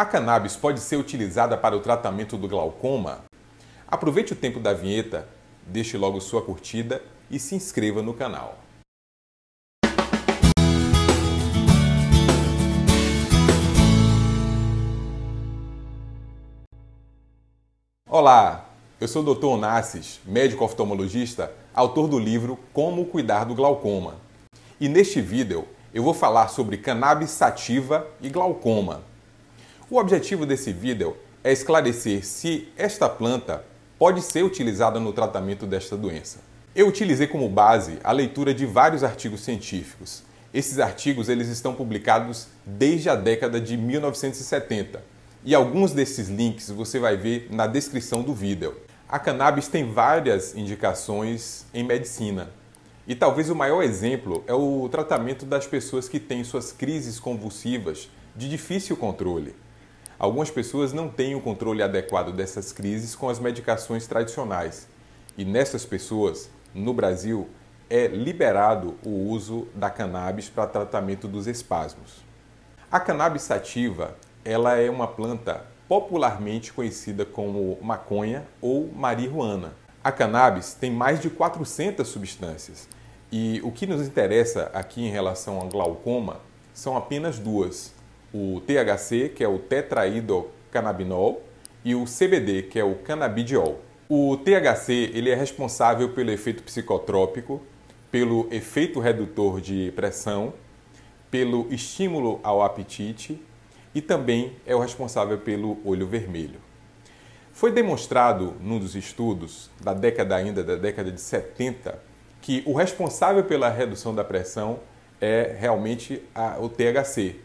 A cannabis pode ser utilizada para o tratamento do glaucoma? Aproveite o tempo da vinheta, deixe logo sua curtida e se inscreva no canal. Olá, eu sou o Dr. Onassis, médico oftalmologista, autor do livro Como Cuidar do Glaucoma. E neste vídeo eu vou falar sobre cannabis sativa e glaucoma. O objetivo desse vídeo é esclarecer se esta planta pode ser utilizada no tratamento desta doença. Eu utilizei como base a leitura de vários artigos científicos. Esses artigos eles estão publicados desde a década de 1970 e alguns desses links você vai ver na descrição do vídeo. A cannabis tem várias indicações em medicina. E talvez o maior exemplo é o tratamento das pessoas que têm suas crises convulsivas de difícil controle. Algumas pessoas não têm o controle adequado dessas crises com as medicações tradicionais. E nessas pessoas, no Brasil, é liberado o uso da cannabis para tratamento dos espasmos. A cannabis sativa ela é uma planta popularmente conhecida como maconha ou marihuana. A cannabis tem mais de 400 substâncias e o que nos interessa aqui em relação ao glaucoma são apenas duas: o THC, que é o tetraidrocannabinol, e o CBD, que é o canabidiol. O THC ele é responsável pelo efeito psicotrópico, pelo efeito redutor de pressão, pelo estímulo ao apetite e também é o responsável pelo olho vermelho. Foi demonstrado num dos estudos da década ainda da década de 70 que o responsável pela redução da pressão é realmente a, o THC.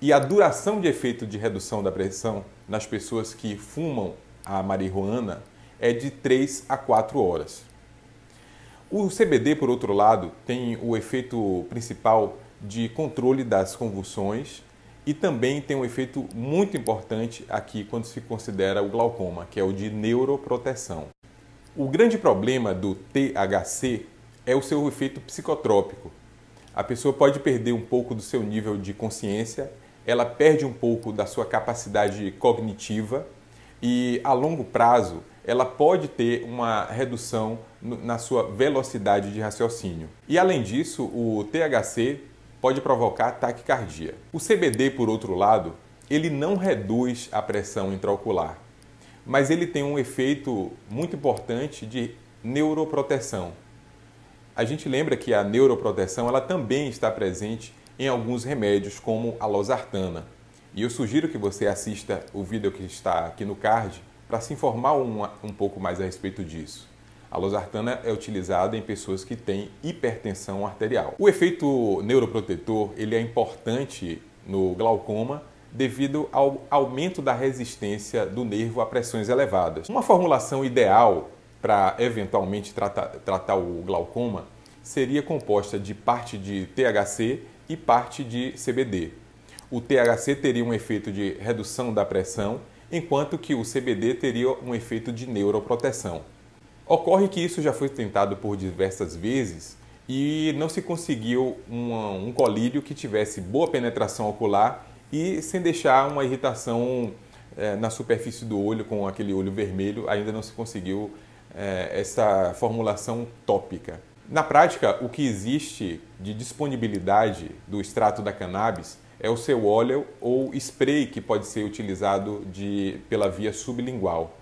E a duração de efeito de redução da pressão nas pessoas que fumam a marihuana é de 3 a 4 horas. O CBD, por outro lado, tem o efeito principal de controle das convulsões e também tem um efeito muito importante aqui quando se considera o glaucoma, que é o de neuroproteção. O grande problema do THC é o seu efeito psicotrópico. A pessoa pode perder um pouco do seu nível de consciência, ela perde um pouco da sua capacidade cognitiva e a longo prazo ela pode ter uma redução na sua velocidade de raciocínio. E além disso, o THC pode provocar taquicardia. O CBD, por outro lado, ele não reduz a pressão intraocular, mas ele tem um efeito muito importante de neuroproteção. A gente lembra que a neuroproteção ela também está presente em alguns remédios, como a losartana. E eu sugiro que você assista o vídeo que está aqui no card para se informar um, um pouco mais a respeito disso. A losartana é utilizada em pessoas que têm hipertensão arterial. O efeito neuroprotetor ele é importante no glaucoma devido ao aumento da resistência do nervo a pressões elevadas. Uma formulação ideal para eventualmente tratar, tratar o glaucoma seria composta de parte de THC e parte de CBD. O THC teria um efeito de redução da pressão, enquanto que o CBD teria um efeito de neuroproteção. Ocorre que isso já foi tentado por diversas vezes e não se conseguiu um, um colírio que tivesse boa penetração ocular e sem deixar uma irritação é, na superfície do olho com aquele olho vermelho, ainda não se conseguiu é, essa formulação tópica. Na prática, o que existe de disponibilidade do extrato da cannabis é o seu óleo ou spray que pode ser utilizado de, pela via sublingual.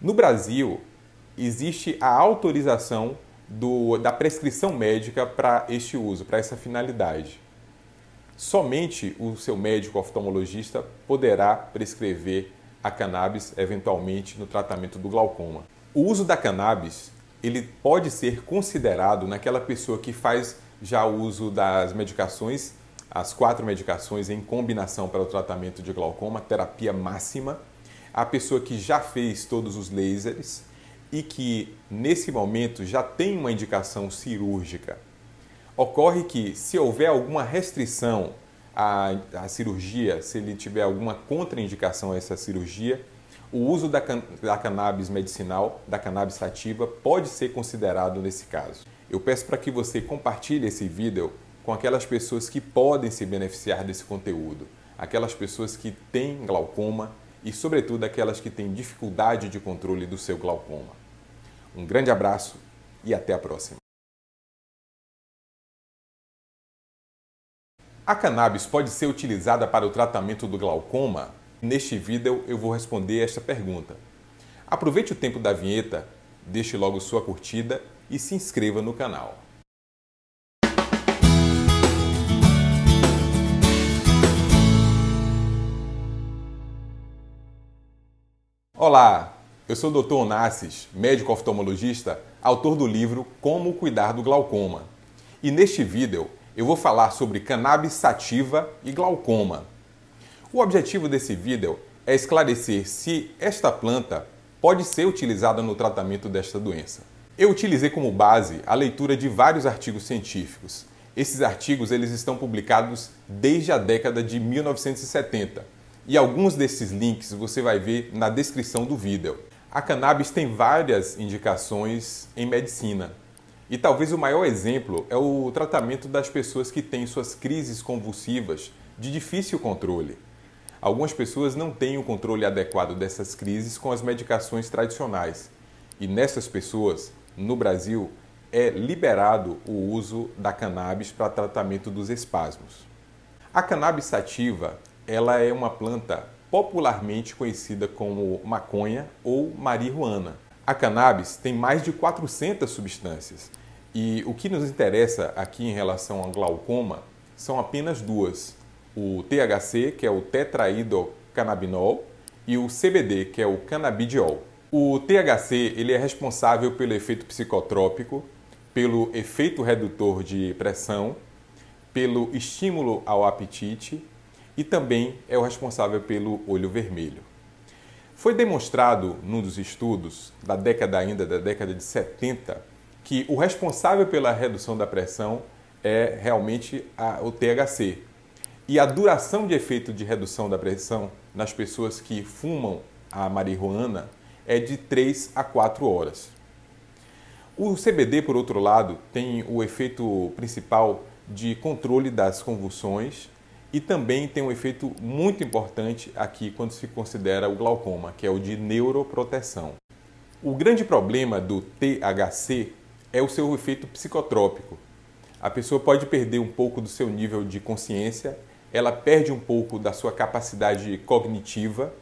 No Brasil, existe a autorização do, da prescrição médica para este uso, para essa finalidade. Somente o seu médico oftalmologista poderá prescrever a cannabis eventualmente no tratamento do glaucoma. O uso da cannabis ele pode ser considerado naquela pessoa que faz já uso das medicações, as quatro medicações em combinação para o tratamento de glaucoma, terapia máxima, a pessoa que já fez todos os lasers, e que nesse momento já tem uma indicação cirúrgica, ocorre que se houver alguma restrição à, à cirurgia, se ele tiver alguma contraindicação a essa cirurgia, o uso da, can da cannabis medicinal, da cannabis sativa, pode ser considerado nesse caso. Eu peço para que você compartilhe esse vídeo com aquelas pessoas que podem se beneficiar desse conteúdo. aquelas pessoas que têm glaucoma e, sobretudo, aquelas que têm dificuldade de controle do seu glaucoma. Um grande abraço e até a próxima. A cannabis pode ser utilizada para o tratamento do glaucoma? Neste vídeo eu vou responder esta pergunta. Aproveite o tempo da vinheta, deixe logo sua curtida e se inscreva no canal. Olá, eu sou o Dr. Onassis, médico oftalmologista, autor do livro Como Cuidar do Glaucoma. E neste vídeo eu vou falar sobre cannabis sativa e glaucoma. O objetivo desse vídeo é esclarecer se esta planta pode ser utilizada no tratamento desta doença. Eu utilizei como base a leitura de vários artigos científicos. Esses artigos eles estão publicados desde a década de 1970 e alguns desses links você vai ver na descrição do vídeo. A cannabis tem várias indicações em medicina, e talvez o maior exemplo é o tratamento das pessoas que têm suas crises convulsivas de difícil controle. Algumas pessoas não têm o controle adequado dessas crises com as medicações tradicionais. E nessas pessoas, no Brasil, é liberado o uso da cannabis para tratamento dos espasmos. A cannabis sativa, ela é uma planta popularmente conhecida como maconha ou marihuana. A cannabis tem mais de 400 substâncias e o que nos interessa aqui em relação ao glaucoma são apenas duas: o THC, que é o tetraidrocannabinol, e o CBD, que é o cannabidiol. O THC ele é responsável pelo efeito psicotrópico, pelo efeito redutor de pressão, pelo estímulo ao apetite e também é o responsável pelo olho vermelho. Foi demonstrado num dos estudos da década ainda da década de 70 que o responsável pela redução da pressão é realmente a, o THC. E a duração de efeito de redução da pressão nas pessoas que fumam a marihuana é de 3 a 4 horas. O CBD, por outro lado, tem o efeito principal de controle das convulsões e também tem um efeito muito importante aqui quando se considera o glaucoma, que é o de neuroproteção. O grande problema do THC é o seu efeito psicotrópico. A pessoa pode perder um pouco do seu nível de consciência, ela perde um pouco da sua capacidade cognitiva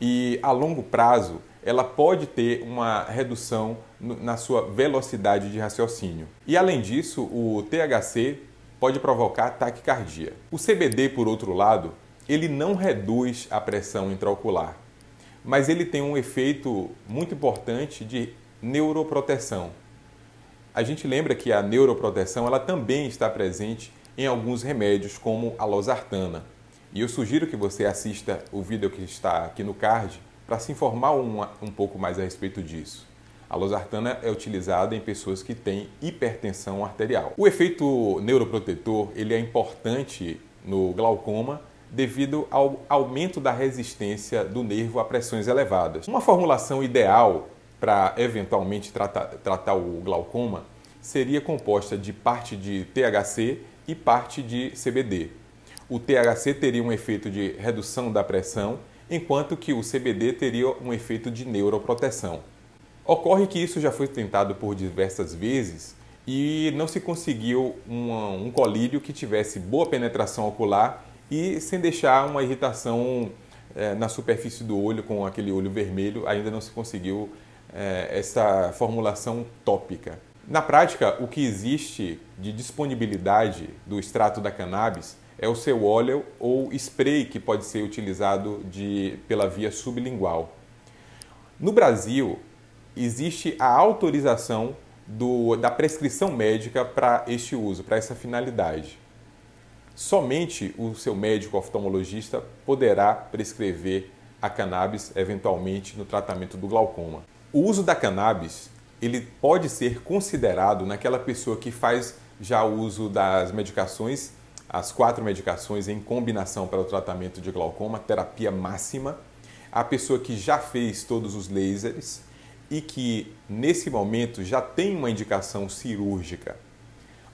e a longo prazo ela pode ter uma redução na sua velocidade de raciocínio. E além disso, o THC pode provocar taquicardia. O CBD, por outro lado, ele não reduz a pressão intraocular, mas ele tem um efeito muito importante de neuroproteção. A gente lembra que a neuroproteção ela também está presente em alguns remédios, como a losartana. E eu sugiro que você assista o vídeo que está aqui no card para se informar um, um pouco mais a respeito disso. A losartana é utilizada em pessoas que têm hipertensão arterial. O efeito neuroprotetor ele é importante no glaucoma devido ao aumento da resistência do nervo a pressões elevadas. Uma formulação ideal para eventualmente tratar, tratar o glaucoma seria composta de parte de THC e parte de CBD. O THC teria um efeito de redução da pressão, enquanto que o CBD teria um efeito de neuroproteção. Ocorre que isso já foi tentado por diversas vezes e não se conseguiu um, colírio que tivesse boa penetração ocular e sem deixar uma irritação é, na superfície do olho com aquele olho vermelho, ainda não se conseguiu é, essa formulação tópica. Na prática, o que existe de disponibilidade do extrato da cannabis é o seu óleo ou spray que pode ser utilizado de, pela via sublingual. No Brasil, existe a autorização do, da prescrição médica para este uso, para essa finalidade. Somente o seu médico oftalmologista poderá prescrever a cannabis eventualmente no tratamento do glaucoma. O uso da cannabis ele pode ser considerado naquela pessoa que faz já uso das medicações, as quatro medicações em combinação para o tratamento de glaucoma, terapia máxima, a pessoa que já fez todos os lasers, e que nesse momento já tem uma indicação cirúrgica.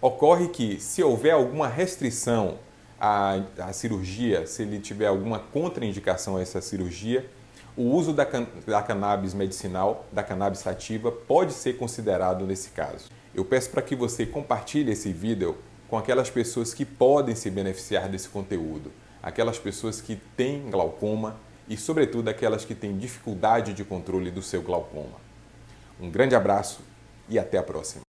Ocorre que, se houver alguma restrição a, a cirurgia, se ele tiver alguma contraindicação a essa cirurgia, o uso da, can da cannabis medicinal, da cannabis sativa, pode ser considerado nesse caso. Eu peço para que você compartilhe esse vídeo com aquelas pessoas que podem se beneficiar desse conteúdo, aquelas pessoas que têm glaucoma e, sobretudo, aquelas que têm dificuldade de controle do seu glaucoma. Um grande abraço e até a próxima.